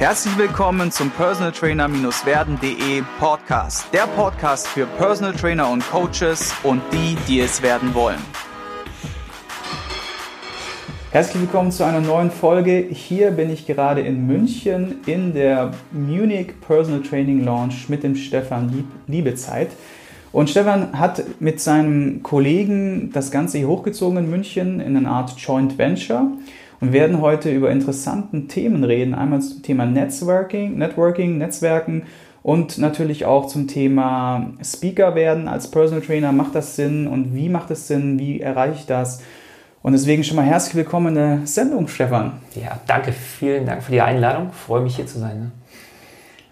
Herzlich willkommen zum Personal Trainer-werden.de Podcast. Der Podcast für Personal Trainer und Coaches und die, die es werden wollen. Herzlich willkommen zu einer neuen Folge. Hier bin ich gerade in München in der Munich Personal Training Launch mit dem Stefan Liebezeit. Und Stefan hat mit seinem Kollegen das Ganze hier hochgezogen in München in eine Art Joint Venture und werden heute über interessanten Themen reden. Einmal zum Thema Networking, Networking, Netzwerken und natürlich auch zum Thema Speaker werden als Personal Trainer. Macht das Sinn und wie macht es Sinn? Wie erreiche ich das? Und deswegen schon mal herzlich willkommen in der Sendung, Stefan. Ja, danke, vielen Dank für die Einladung. freue mich hier zu sein. Ne?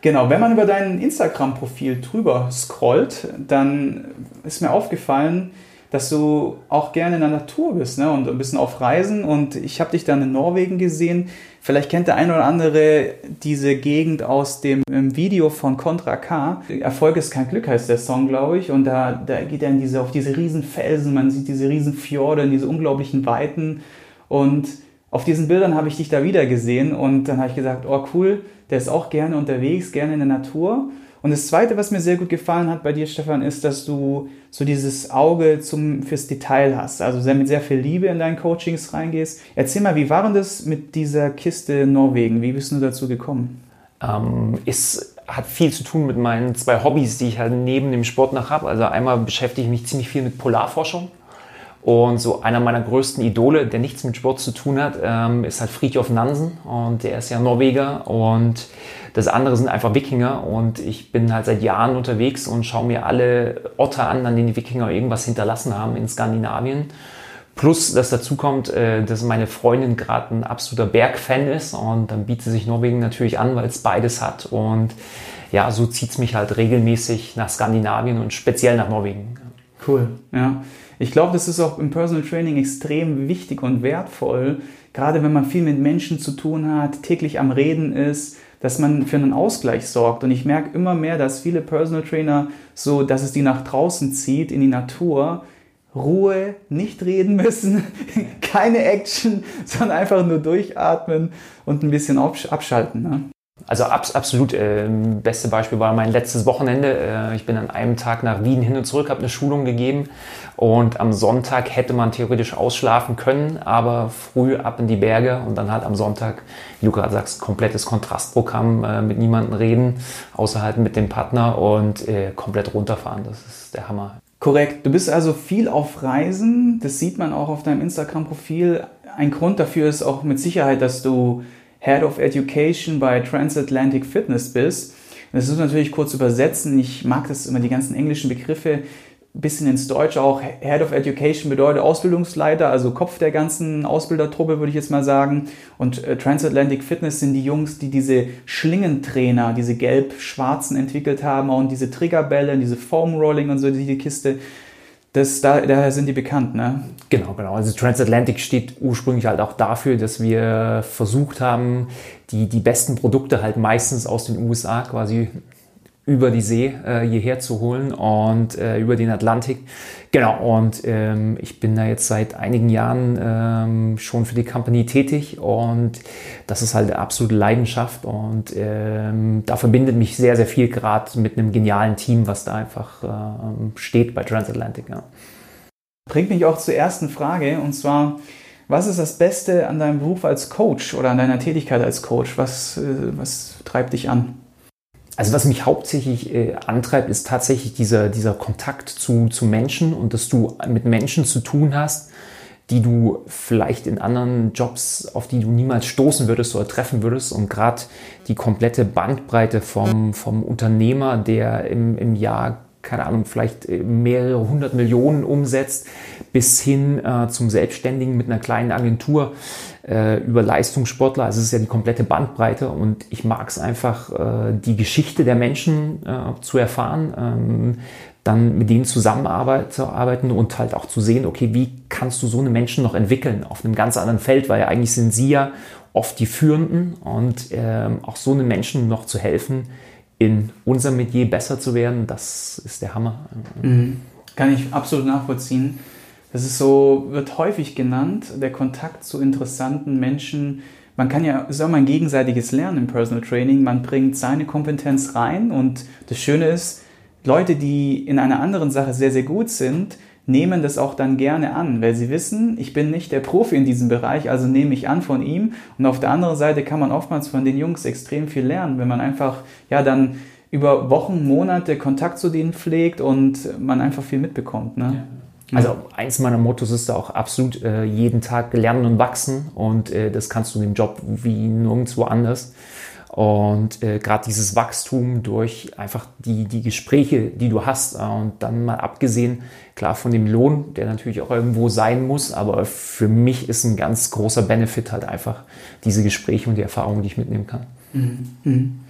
Genau, wenn man über dein Instagram-Profil drüber scrollt, dann ist mir aufgefallen, dass du auch gerne in der Natur bist ne? und ein bisschen auf Reisen. Und ich habe dich dann in Norwegen gesehen. Vielleicht kennt der eine oder andere diese Gegend aus dem Video von Contra K. Erfolg ist kein Glück heißt der Song, glaube ich. Und da, da geht er in diese, auf diese riesen Felsen, man sieht diese riesen Fjorde, in diese unglaublichen Weiten. Und auf diesen Bildern habe ich dich da wieder gesehen. Und dann habe ich gesagt, oh cool, der ist auch gerne unterwegs, gerne in der Natur. Und das Zweite, was mir sehr gut gefallen hat bei dir, Stefan, ist, dass du so dieses Auge zum, fürs Detail hast. Also sehr, mit sehr viel Liebe in deinen Coachings reingehst. Erzähl mal, wie war denn das mit dieser Kiste Norwegen? Wie bist du dazu gekommen? Ähm, es hat viel zu tun mit meinen zwei Hobbys, die ich halt neben dem Sport noch habe. Also einmal beschäftige ich mich ziemlich viel mit Polarforschung. Und so einer meiner größten Idole, der nichts mit Sport zu tun hat, ähm, ist halt Fridtjof Nansen. Und der ist ja Norweger. Und das andere sind einfach Wikinger und ich bin halt seit Jahren unterwegs und schaue mir alle Orte an, an denen die Wikinger irgendwas hinterlassen haben in Skandinavien. Plus, dass dazu kommt, äh, dass meine Freundin gerade ein absoluter Bergfan ist und dann bietet sich Norwegen natürlich an, weil es beides hat. Und ja, so zieht es mich halt regelmäßig nach Skandinavien und speziell nach Norwegen. Cool, ja. Ich glaube, das ist auch im Personal Training extrem wichtig und wertvoll, gerade wenn man viel mit Menschen zu tun hat, täglich am Reden ist, dass man für einen Ausgleich sorgt. Und ich merke immer mehr, dass viele Personal Trainer so, dass es die nach draußen zieht, in die Natur, Ruhe, nicht reden müssen, keine Action, sondern einfach nur durchatmen und ein bisschen abschalten. Ne? Also abs absolut. Äh, beste Beispiel war mein letztes Wochenende. Äh, ich bin an einem Tag nach Wien hin und zurück, habe eine Schulung gegeben und am Sonntag hätte man theoretisch ausschlafen können, aber früh ab in die Berge und dann halt am Sonntag, wie du gerade sagst, komplettes Kontrastprogramm, äh, mit niemandem reden, außer halt mit dem Partner und äh, komplett runterfahren. Das ist der Hammer. Korrekt. Du bist also viel auf Reisen. Das sieht man auch auf deinem Instagram-Profil. Ein Grund dafür ist auch mit Sicherheit, dass du Head of Education bei Transatlantic Fitness bist. Das ist natürlich kurz übersetzen. Ich mag das immer, die ganzen englischen Begriffe bisschen ins Deutsche auch. Head of Education bedeutet Ausbildungsleiter, also Kopf der ganzen Ausbildertruppe, würde ich jetzt mal sagen. Und äh, Transatlantic Fitness sind die Jungs, die diese Schlingentrainer, diese gelb-schwarzen entwickelt haben und diese Triggerbälle, diese Foam Rolling und so, die Kiste. Das, da, daher sind die bekannt, ne? Genau, genau. Also Transatlantic steht ursprünglich halt auch dafür, dass wir versucht haben, die, die besten Produkte halt meistens aus den USA quasi über die See äh, hierher zu holen und äh, über den Atlantik. Genau, und ähm, ich bin da jetzt seit einigen Jahren ähm, schon für die Company tätig und das ist halt eine absolute Leidenschaft und ähm, da verbindet mich sehr, sehr viel gerade mit einem genialen Team, was da einfach ähm, steht bei Transatlantic. Ja. Bringt mich auch zur ersten Frage und zwar, was ist das Beste an deinem Beruf als Coach oder an deiner Tätigkeit als Coach? Was, äh, was treibt dich an? Also was mich hauptsächlich äh, antreibt, ist tatsächlich dieser, dieser Kontakt zu, zu Menschen und dass du mit Menschen zu tun hast, die du vielleicht in anderen Jobs, auf die du niemals stoßen würdest oder treffen würdest. Und gerade die komplette Bandbreite vom, vom Unternehmer, der im, im Jahr keine Ahnung, vielleicht äh, mehrere hundert Millionen umsetzt, bis hin äh, zum Selbstständigen mit einer kleinen Agentur äh, über Leistungssportler. Also es ist ja die komplette Bandbreite und ich mag es einfach, äh, die Geschichte der Menschen äh, zu erfahren, ähm, dann mit denen zusammenzuarbeiten und halt auch zu sehen, okay, wie kannst du so eine Menschen noch entwickeln auf einem ganz anderen Feld, weil ja eigentlich sind sie ja oft die Führenden und ähm, auch so einen Menschen noch zu helfen, in unserem Metier besser zu werden, das ist der Hammer. Mhm. Kann ich absolut nachvollziehen. Das ist so, wird häufig genannt, der Kontakt zu interessanten Menschen man kann ja, ist auch mal ein gegenseitiges Lernen im Personal Training. Man bringt seine Kompetenz rein und das Schöne ist, Leute, die in einer anderen Sache sehr, sehr gut sind, nehmen das auch dann gerne an, weil sie wissen, ich bin nicht der Profi in diesem Bereich, also nehme ich an von ihm. Und auf der anderen Seite kann man oftmals von den Jungs extrem viel lernen, wenn man einfach, ja, dann über Wochen, Monate Kontakt zu denen pflegt und man einfach viel mitbekommt. Ne? Ja. Also eins meiner Mottos ist da auch absolut äh, jeden Tag lernen und wachsen und äh, das kannst du in dem Job wie nirgendwo anders. Und äh, gerade dieses Wachstum durch einfach die, die Gespräche, die du hast äh, und dann mal abgesehen, klar von dem Lohn, der natürlich auch irgendwo sein muss, aber für mich ist ein ganz großer Benefit halt einfach diese Gespräche und die Erfahrungen, die ich mitnehmen kann. Mhm. Mhm.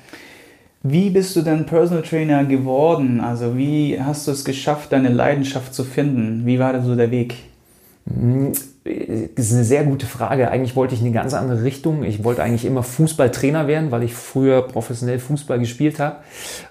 Wie bist du denn Personal Trainer geworden? Also wie hast du es geschafft, deine Leidenschaft zu finden? Wie war da so der Weg? Hm, das ist eine sehr gute Frage. Eigentlich wollte ich in eine ganz andere Richtung. Ich wollte eigentlich immer Fußballtrainer werden, weil ich früher professionell Fußball gespielt habe.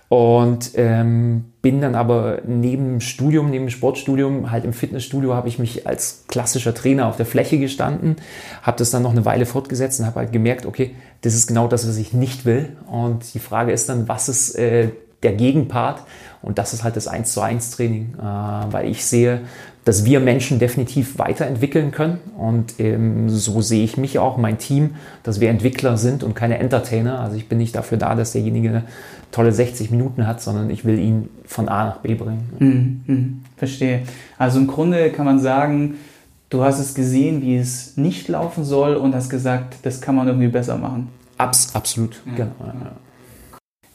Und ähm, bin dann aber neben dem Studium, neben dem Sportstudium, halt im Fitnessstudio, habe ich mich als klassischer Trainer auf der Fläche gestanden, habe das dann noch eine Weile fortgesetzt und habe halt gemerkt, okay, das ist genau das, was ich nicht will. Und die Frage ist dann, was ist äh, der Gegenpart? Und das ist halt das 1 zu 1 Training, äh, weil ich sehe, dass wir Menschen definitiv weiterentwickeln können. Und ähm, so sehe ich mich auch, mein Team, dass wir Entwickler sind und keine Entertainer. Also ich bin nicht dafür da, dass derjenige tolle 60 Minuten hat, sondern ich will ihn von A nach B bringen. Mhm, mh, verstehe. Also im Grunde kann man sagen, du hast es gesehen, wie es nicht laufen soll und hast gesagt, das kann man irgendwie besser machen. Abs absolut, ja, genau. Ja.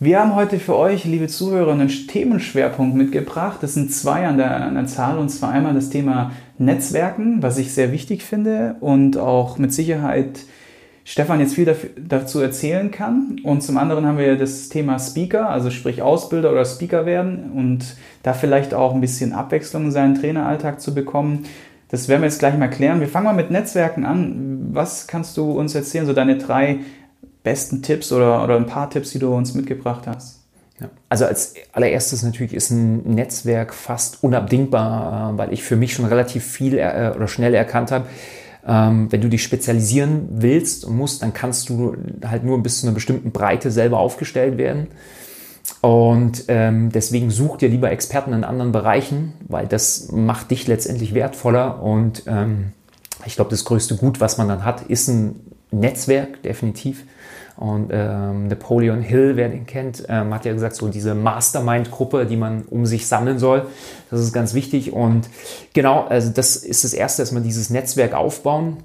Wir haben heute für euch, liebe Zuhörer, einen Themenschwerpunkt mitgebracht. Das sind zwei an der, an der Zahl und zwar einmal das Thema Netzwerken, was ich sehr wichtig finde und auch mit Sicherheit Stefan jetzt viel dafür, dazu erzählen kann. Und zum anderen haben wir das Thema Speaker, also sprich Ausbilder oder Speaker werden und da vielleicht auch ein bisschen Abwechslung in seinen Traineralltag zu bekommen. Das werden wir jetzt gleich mal klären. Wir fangen mal mit Netzwerken an. Was kannst du uns erzählen, so deine drei besten Tipps oder, oder ein paar Tipps, die du uns mitgebracht hast? Also als allererstes natürlich ist ein Netzwerk fast unabdingbar, äh, weil ich für mich schon relativ viel äh, oder schnell erkannt habe, ähm, wenn du dich spezialisieren willst und musst, dann kannst du halt nur bis zu einer bestimmten Breite selber aufgestellt werden. Und ähm, deswegen such dir lieber Experten in anderen Bereichen, weil das macht dich letztendlich wertvoller. Und ähm, ich glaube, das größte Gut, was man dann hat, ist ein Netzwerk, definitiv. Und ähm, Napoleon Hill, wer den kennt, ähm, hat ja gesagt, so diese Mastermind-Gruppe, die man um sich sammeln soll, das ist ganz wichtig. Und genau, also das ist das Erste, dass man dieses Netzwerk aufbauen.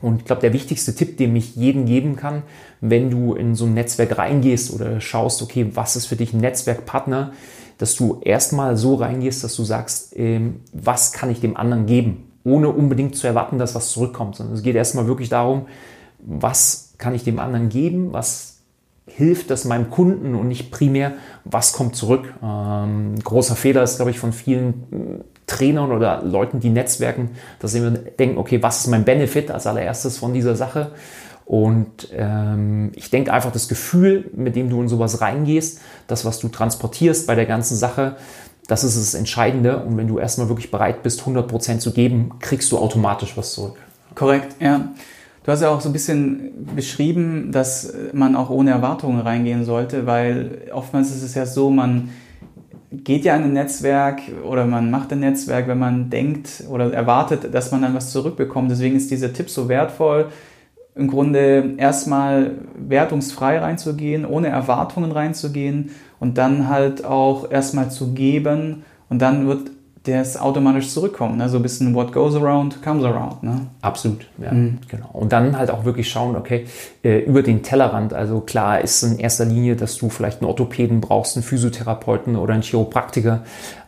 Und ich glaube, der wichtigste Tipp, den ich jedem geben kann, wenn du in so ein Netzwerk reingehst oder schaust, okay, was ist für dich ein Netzwerkpartner, dass du erstmal so reingehst, dass du sagst, ähm, was kann ich dem anderen geben, ohne unbedingt zu erwarten, dass was zurückkommt, sondern es geht erstmal wirklich darum, was kann ich dem anderen geben? Was hilft das meinem Kunden und nicht primär, was kommt zurück? Ähm, großer Fehler ist, glaube ich, von vielen äh, Trainern oder Leuten, die netzwerken, dass sie denken, okay, was ist mein Benefit als allererstes von dieser Sache? Und ähm, ich denke einfach, das Gefühl, mit dem du in sowas reingehst, das, was du transportierst bei der ganzen Sache, das ist das Entscheidende. Und wenn du erstmal wirklich bereit bist, 100% zu geben, kriegst du automatisch was zurück. Korrekt, ja. Du hast ja auch so ein bisschen beschrieben, dass man auch ohne Erwartungen reingehen sollte, weil oftmals ist es ja so, man geht ja in ein Netzwerk oder man macht ein Netzwerk, wenn man denkt oder erwartet, dass man dann was zurückbekommt. Deswegen ist dieser Tipp so wertvoll, im Grunde erstmal wertungsfrei reinzugehen, ohne Erwartungen reinzugehen und dann halt auch erstmal zu geben und dann wird das automatisch zurückkommt. Ne? So ein bisschen what goes around, comes around. Ne? Absolut, ja, mhm. genau. Und dann halt auch wirklich schauen, okay, äh, über den Tellerrand. Also klar ist in erster Linie, dass du vielleicht einen Orthopäden brauchst, einen Physiotherapeuten oder einen Chiropraktiker.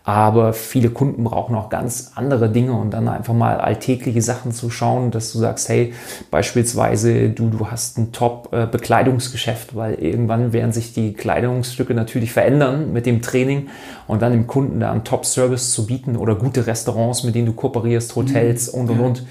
Aber viele Kunden brauchen auch ganz andere Dinge und dann einfach mal alltägliche Sachen zu schauen, dass du sagst, hey, beispielsweise du, du hast ein Top-Bekleidungsgeschäft, weil irgendwann werden sich die Kleidungsstücke natürlich verändern mit dem Training und dann dem Kunden da einen Top-Service zu bieten oder gute Restaurants, mit denen du kooperierst, Hotels mhm. und und und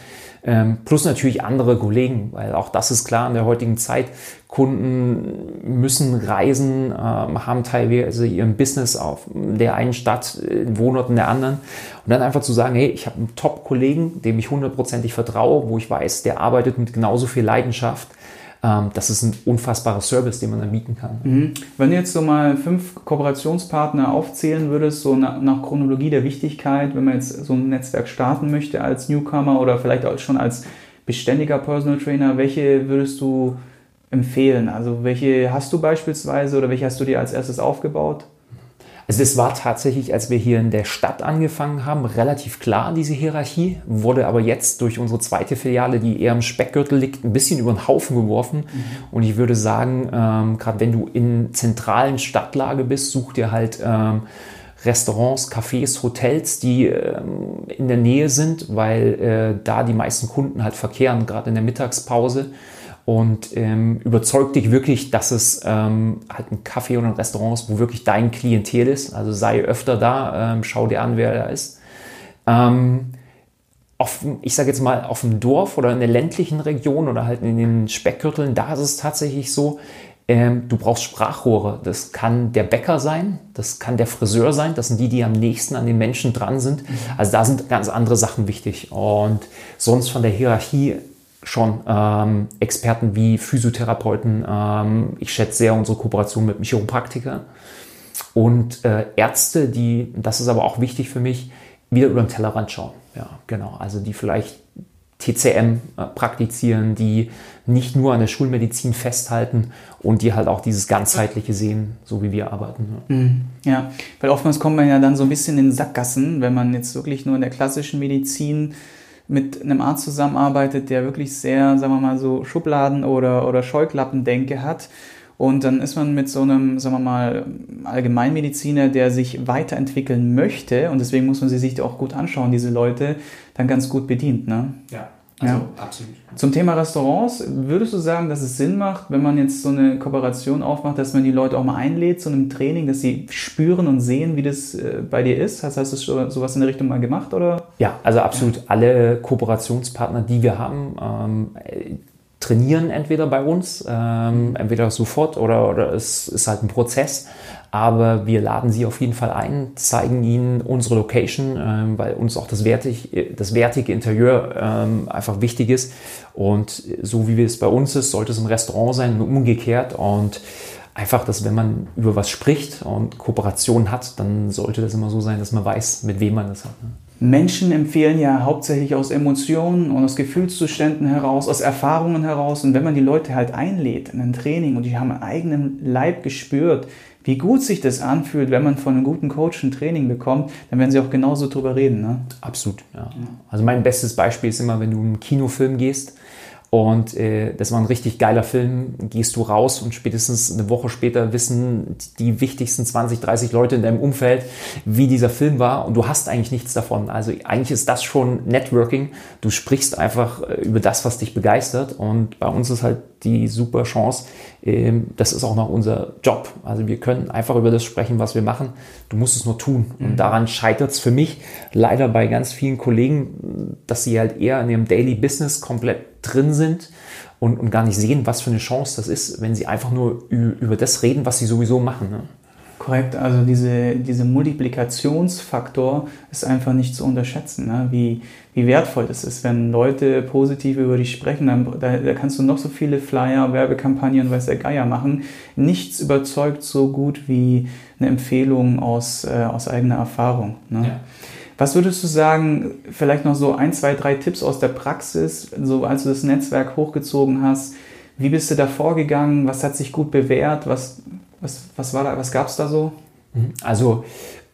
ähm, plus natürlich andere Kollegen, weil auch das ist klar in der heutigen Zeit. Kunden müssen reisen, ähm, haben teilweise ihren Business auf der einen Stadt, äh, Wohnort in der anderen. Und dann einfach zu sagen, hey, ich habe einen Top-Kollegen, dem ich hundertprozentig vertraue, wo ich weiß, der arbeitet mit genauso viel Leidenschaft. Ähm, das ist ein unfassbarer Service, den man dann bieten kann. Mhm. Wenn du jetzt so mal fünf Kooperationspartner aufzählen würdest, so nach, nach, Chronologie der Wichtigkeit, wenn man jetzt so ein Netzwerk starten möchte als Newcomer oder vielleicht auch schon als beständiger Personal Trainer, welche würdest du empfehlen? Also welche hast du beispielsweise oder welche hast du dir als erstes aufgebaut? Also es war tatsächlich, als wir hier in der Stadt angefangen haben, relativ klar, diese Hierarchie, wurde aber jetzt durch unsere zweite Filiale, die eher im Speckgürtel liegt, ein bisschen über den Haufen geworfen. Mhm. Und ich würde sagen, ähm, gerade wenn du in zentralen Stadtlage bist, such dir halt ähm, Restaurants, Cafés, Hotels, die ähm, in der Nähe sind, weil äh, da die meisten Kunden halt verkehren, gerade in der Mittagspause und ähm, überzeug dich wirklich, dass es ähm, halt ein Café oder ein Restaurant ist, wo wirklich dein Klientel ist. Also sei öfter da, ähm, schau dir an, wer da ist. Ähm, auf, ich sage jetzt mal, auf dem Dorf oder in der ländlichen Region oder halt in den Speckgürteln, da ist es tatsächlich so, ähm, du brauchst Sprachrohre. Das kann der Bäcker sein, das kann der Friseur sein, das sind die, die am nächsten an den Menschen dran sind. Mhm. Also da sind ganz andere Sachen wichtig. Und sonst von der Hierarchie schon ähm, Experten wie Physiotherapeuten. Ähm, ich schätze sehr unsere Kooperation mit Chiropraktikern und äh, Ärzte, die, das ist aber auch wichtig für mich, wieder über den Tellerrand schauen. Ja, genau. Also die vielleicht TCM äh, praktizieren, die nicht nur an der Schulmedizin festhalten und die halt auch dieses ganzheitliche sehen, so wie wir arbeiten. Ja. Mhm. ja, weil oftmals kommt man ja dann so ein bisschen in Sackgassen, wenn man jetzt wirklich nur in der klassischen Medizin mit einem Arzt zusammenarbeitet, der wirklich sehr, sagen wir mal, so Schubladen oder, oder Scheuklappendenke hat. Und dann ist man mit so einem, sagen wir mal, Allgemeinmediziner, der sich weiterentwickeln möchte, und deswegen muss man sie sich auch gut anschauen, diese Leute, dann ganz gut bedient. Ne? Ja. Also ja. absolut. Zum Thema Restaurants, würdest du sagen, dass es Sinn macht, wenn man jetzt so eine Kooperation aufmacht, dass man die Leute auch mal einlädt zu einem Training, dass sie spüren und sehen, wie das äh, bei dir ist? Hast, hast du sowas in der Richtung mal gemacht? Oder? Ja, also absolut. Ja. Alle Kooperationspartner, die wir haben, ähm, trainieren entweder bei uns, ähm, entweder sofort oder, oder es ist halt ein Prozess. Aber wir laden sie auf jeden Fall ein, zeigen ihnen unsere Location, ähm, weil uns auch das, wertig, das wertige Interieur ähm, einfach wichtig ist. Und so wie es bei uns ist, sollte es im Restaurant sein und umgekehrt. Und einfach, dass wenn man über was spricht und Kooperation hat, dann sollte das immer so sein, dass man weiß, mit wem man das hat. Ne? Menschen empfehlen ja hauptsächlich aus Emotionen und aus Gefühlszuständen heraus, aus Erfahrungen heraus. Und wenn man die Leute halt einlädt in ein Training und die haben einen eigenen Leib gespürt, wie gut sich das anfühlt, wenn man von einem guten Coach ein Training bekommt, dann werden sie auch genauso drüber reden. Ne? Absolut, ja. Also mein bestes Beispiel ist immer, wenn du einen Kinofilm gehst und äh, das war ein richtig geiler Film. Gehst du raus und spätestens eine Woche später wissen die wichtigsten 20, 30 Leute in deinem Umfeld, wie dieser Film war und du hast eigentlich nichts davon. Also eigentlich ist das schon Networking. Du sprichst einfach äh, über das, was dich begeistert und bei uns ist halt die super Chance. Äh, das ist auch noch unser Job. Also wir können einfach über das sprechen, was wir machen. Du musst es nur tun. Und mhm. daran scheitert es für mich leider bei ganz vielen Kollegen, dass sie halt eher in ihrem Daily Business komplett drin sind und, und gar nicht sehen, was für eine Chance das ist, wenn sie einfach nur über das reden, was sie sowieso machen. Ne? Korrekt, also diese, dieser Multiplikationsfaktor ist einfach nicht zu unterschätzen, ne? wie, wie wertvoll das ist, wenn Leute positiv über dich sprechen, dann da, da kannst du noch so viele Flyer, Werbekampagnen, weiß der Geier machen. Nichts überzeugt so gut wie eine Empfehlung aus, äh, aus eigener Erfahrung. Ne? Ja. Was würdest du sagen, vielleicht noch so ein, zwei, drei Tipps aus der Praxis, so als du das Netzwerk hochgezogen hast? Wie bist du da vorgegangen? Was hat sich gut bewährt? Was, was, was, was gab es da so? Mhm. Also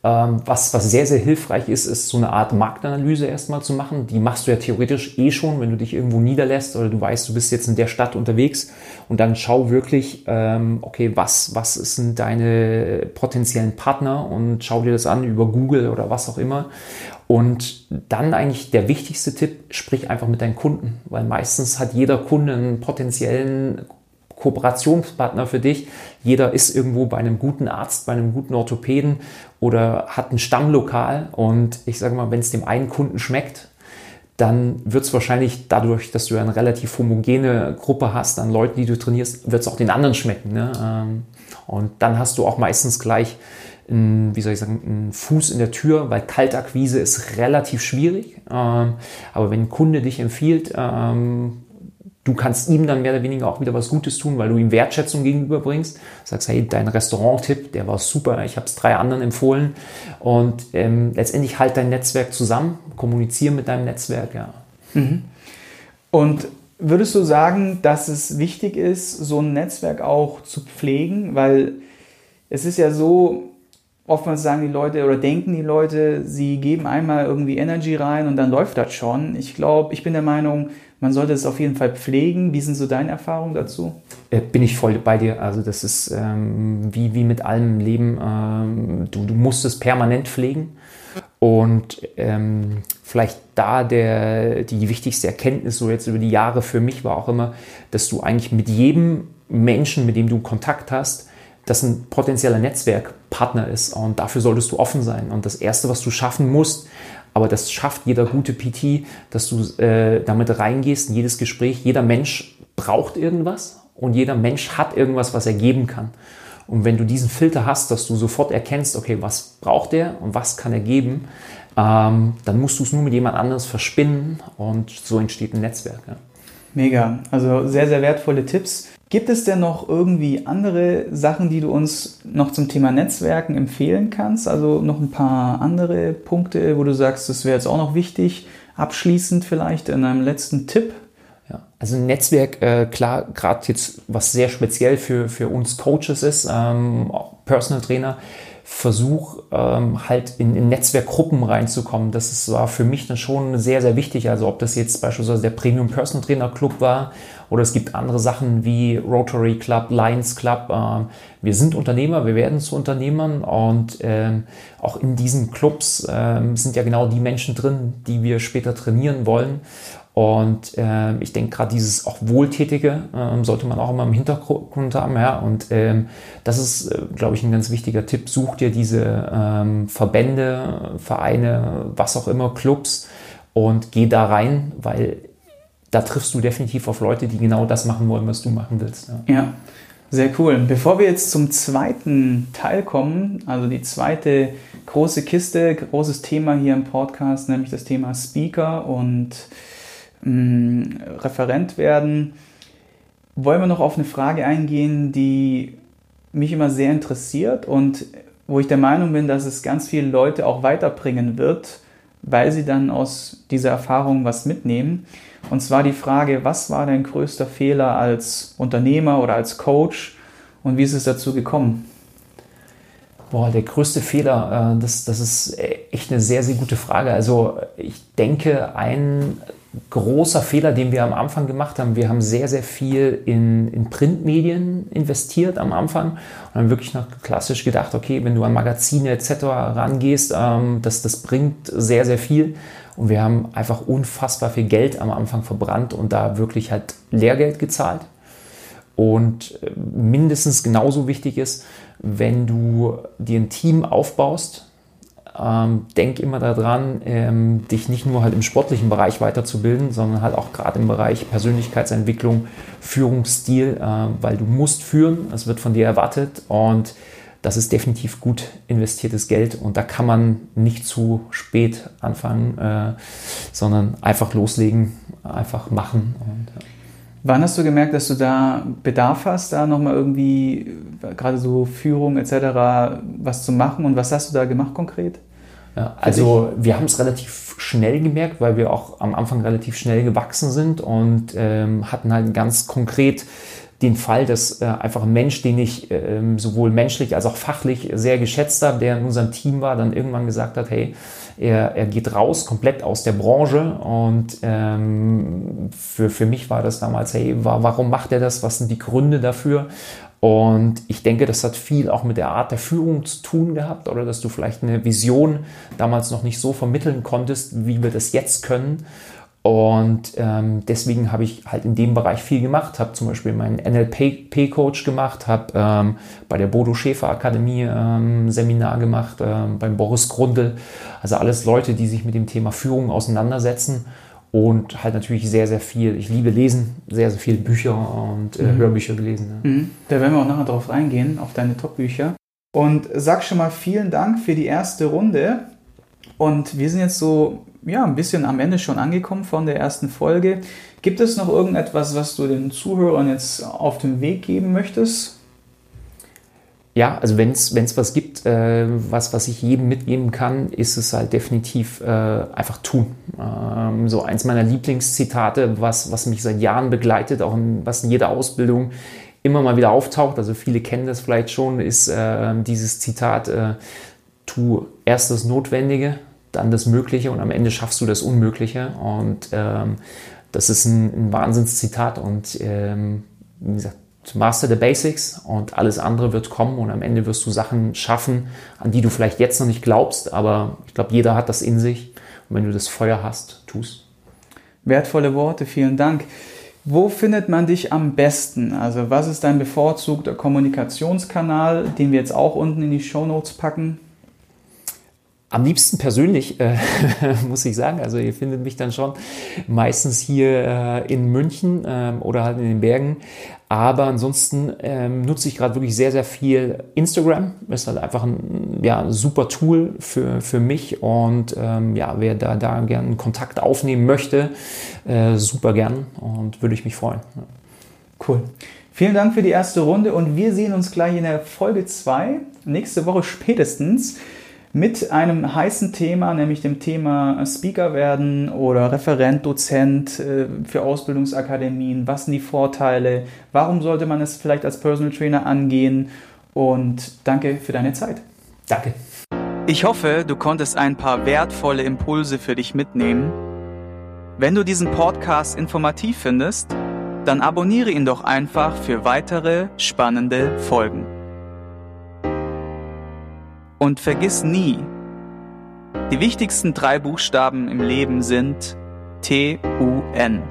was, was sehr, sehr hilfreich ist, ist so eine Art Marktanalyse erstmal zu machen. Die machst du ja theoretisch eh schon, wenn du dich irgendwo niederlässt oder du weißt, du bist jetzt in der Stadt unterwegs und dann schau wirklich, ähm, okay, was, was sind deine potenziellen Partner und schau dir das an über Google oder was auch immer. Und dann eigentlich der wichtigste Tipp, sprich einfach mit deinen Kunden, weil meistens hat jeder Kunde einen potenziellen Kooperationspartner für dich. Jeder ist irgendwo bei einem guten Arzt, bei einem guten Orthopäden oder hat ein Stammlokal. Und ich sage mal, wenn es dem einen Kunden schmeckt, dann wird es wahrscheinlich dadurch, dass du eine relativ homogene Gruppe hast an Leuten, die du trainierst, wird es auch den anderen schmecken. Ne? Ähm, und dann hast du auch meistens gleich einen, wie soll ich sagen, einen Fuß in der Tür, weil Kaltakquise ist relativ schwierig. Ähm, aber wenn ein Kunde dich empfiehlt, ähm, du kannst ihm dann mehr oder weniger auch wieder was Gutes tun, weil du ihm Wertschätzung gegenüberbringst. Sagst, hey, dein Restaurant-Tipp, der war super, ich habe es drei anderen empfohlen. Und ähm, letztendlich halt dein Netzwerk zusammen, kommunizieren mit deinem Netzwerk, ja. Mhm. Und würdest du sagen, dass es wichtig ist, so ein Netzwerk auch zu pflegen? Weil es ist ja so, oftmals sagen die Leute oder denken die Leute, sie geben einmal irgendwie Energy rein und dann läuft das schon. Ich glaube, ich bin der Meinung, man sollte es auf jeden Fall pflegen. Wie sind so deine Erfahrungen dazu? Äh, bin ich voll bei dir. Also das ist ähm, wie, wie mit allem im Leben. Ähm, du, du musst es permanent pflegen. Und ähm, vielleicht da der, die wichtigste Erkenntnis so jetzt über die Jahre für mich war auch immer, dass du eigentlich mit jedem Menschen, mit dem du Kontakt hast, das ein potenzieller Netzwerkpartner ist. Und dafür solltest du offen sein. Und das Erste, was du schaffen musst, aber das schafft jeder gute PT, dass du äh, damit reingehst in jedes Gespräch. Jeder Mensch braucht irgendwas und jeder Mensch hat irgendwas, was er geben kann. Und wenn du diesen Filter hast, dass du sofort erkennst, okay, was braucht er und was kann er geben, ähm, dann musst du es nur mit jemand anderes verspinnen und so entsteht ein Netzwerk. Ja. Mega, also sehr, sehr wertvolle Tipps. Gibt es denn noch irgendwie andere Sachen, die du uns noch zum Thema Netzwerken empfehlen kannst? Also noch ein paar andere Punkte, wo du sagst, das wäre jetzt auch noch wichtig, abschließend vielleicht in einem letzten Tipp? Ja, also ein Netzwerk, äh, klar, gerade jetzt, was sehr speziell für, für uns Coaches ist, ähm, Personal Trainer, versuche ähm, halt in, in, Netzwerkgruppen reinzukommen. Das ist, war für mich dann schon sehr, sehr wichtig. Also ob das jetzt beispielsweise der Premium Personal Trainer Club war oder es gibt andere Sachen wie Rotary Club, Lions Club. Äh, wir sind Unternehmer, wir werden zu Unternehmern und ähm, auch in diesen Clubs ähm, sind ja genau die Menschen drin, die wir später trainieren wollen. Und äh, ich denke, gerade dieses auch Wohltätige äh, sollte man auch immer im Hintergrund haben. Ja? Und ähm, das ist, äh, glaube ich, ein ganz wichtiger Tipp. Such dir diese ähm, Verbände, Vereine, was auch immer, Clubs und geh da rein, weil da triffst du definitiv auf Leute, die genau das machen wollen, was du machen willst. Ja. ja. Sehr cool. Bevor wir jetzt zum zweiten Teil kommen, also die zweite große Kiste, großes Thema hier im Podcast, nämlich das Thema Speaker und Referent werden, wollen wir noch auf eine Frage eingehen, die mich immer sehr interessiert und wo ich der Meinung bin, dass es ganz viele Leute auch weiterbringen wird, weil sie dann aus dieser Erfahrung was mitnehmen. Und zwar die Frage, was war dein größter Fehler als Unternehmer oder als Coach und wie ist es dazu gekommen? Boah, der größte Fehler, äh, das, das ist echt eine sehr, sehr gute Frage. Also ich denke, ein großer Fehler, den wir am Anfang gemacht haben. Wir haben sehr, sehr viel in, in Printmedien investiert am Anfang und haben wirklich noch klassisch gedacht, okay, wenn du an Magazine etc. rangehst, ähm, das, das bringt sehr, sehr viel. Und wir haben einfach unfassbar viel Geld am Anfang verbrannt und da wirklich halt Lehrgeld gezahlt. Und äh, mindestens genauso wichtig ist, wenn du dir ein Team aufbaust, ähm, denk immer daran, ähm, dich nicht nur halt im sportlichen Bereich weiterzubilden, sondern halt auch gerade im Bereich Persönlichkeitsentwicklung, Führungsstil, äh, weil du musst führen, es wird von dir erwartet und das ist definitiv gut investiertes Geld und da kann man nicht zu spät anfangen, äh, sondern einfach loslegen, einfach machen. Und, ja. Wann hast du gemerkt, dass du da Bedarf hast, da nochmal irgendwie, gerade so Führung etc., was zu machen? Und was hast du da gemacht konkret? Ja, also wir haben es relativ schnell gemerkt, weil wir auch am Anfang relativ schnell gewachsen sind und ähm, hatten halt ganz konkret den Fall, dass äh, einfach ein Mensch, den ich äh, sowohl menschlich als auch fachlich sehr geschätzt habe, der in unserem Team war, dann irgendwann gesagt hat, hey, er, er geht raus, komplett aus der Branche. Und ähm, für, für mich war das damals, hey, warum macht er das? Was sind die Gründe dafür? Und ich denke, das hat viel auch mit der Art der Führung zu tun gehabt oder dass du vielleicht eine Vision damals noch nicht so vermitteln konntest, wie wir das jetzt können. Und ähm, deswegen habe ich halt in dem Bereich viel gemacht, habe zum Beispiel meinen NLP-Coach gemacht, habe ähm, bei der Bodo Schäfer Akademie ähm, Seminar gemacht, ähm, beim Boris Grundl. Also alles Leute, die sich mit dem Thema Führung auseinandersetzen und halt natürlich sehr, sehr viel. Ich liebe Lesen, sehr, sehr viele Bücher und äh, mhm. Hörbücher gelesen. Ja. Mhm. Da werden wir auch nachher drauf eingehen, auf deine Top-Bücher. Und sag schon mal vielen Dank für die erste Runde. Und wir sind jetzt so ja, ein bisschen am Ende schon angekommen von der ersten Folge. Gibt es noch irgendetwas, was du den Zuhörern jetzt auf den Weg geben möchtest? Ja, also wenn es was gibt, äh, was, was ich jedem mitgeben kann, ist es halt definitiv äh, einfach tun. Ähm, so eins meiner Lieblingszitate, was, was mich seit Jahren begleitet, auch in, was in jeder Ausbildung immer mal wieder auftaucht, also viele kennen das vielleicht schon, ist äh, dieses Zitat, äh, tu erst das Notwendige, dann das Mögliche und am Ende schaffst du das Unmögliche. Und ähm, das ist ein, ein Wahnsinnszitat und ähm, wie gesagt, master the basics und alles andere wird kommen und am Ende wirst du Sachen schaffen, an die du vielleicht jetzt noch nicht glaubst, aber ich glaube, jeder hat das in sich und wenn du das Feuer hast, tust. Wertvolle Worte, vielen Dank. Wo findet man dich am besten? Also was ist dein bevorzugter Kommunikationskanal, den wir jetzt auch unten in die Show Notes packen? Am liebsten persönlich, äh, muss ich sagen. Also ihr findet mich dann schon meistens hier äh, in München äh, oder halt in den Bergen. Aber ansonsten ähm, nutze ich gerade wirklich sehr, sehr viel Instagram. Ist halt einfach ein ja, super Tool für, für mich. Und ähm, ja, wer da, da gerne Kontakt aufnehmen möchte, äh, super gern und würde ich mich freuen. Ja. Cool. Vielen Dank für die erste Runde und wir sehen uns gleich in der Folge 2, nächste Woche spätestens mit einem heißen Thema, nämlich dem Thema Speaker werden oder Referent, Dozent äh, für Ausbildungsakademien. Was sind die Vorteile? Warum sollte man es vielleicht als Personal Trainer angehen? Und danke für deine Zeit. Danke. Ich hoffe, du konntest ein paar wertvolle Impulse für dich mitnehmen. Wenn du diesen Podcast informativ findest, dann abonniere ihn doch einfach für weitere spannende Folgen. Und vergiss nie, die wichtigsten drei Buchstaben im Leben sind T-U-N.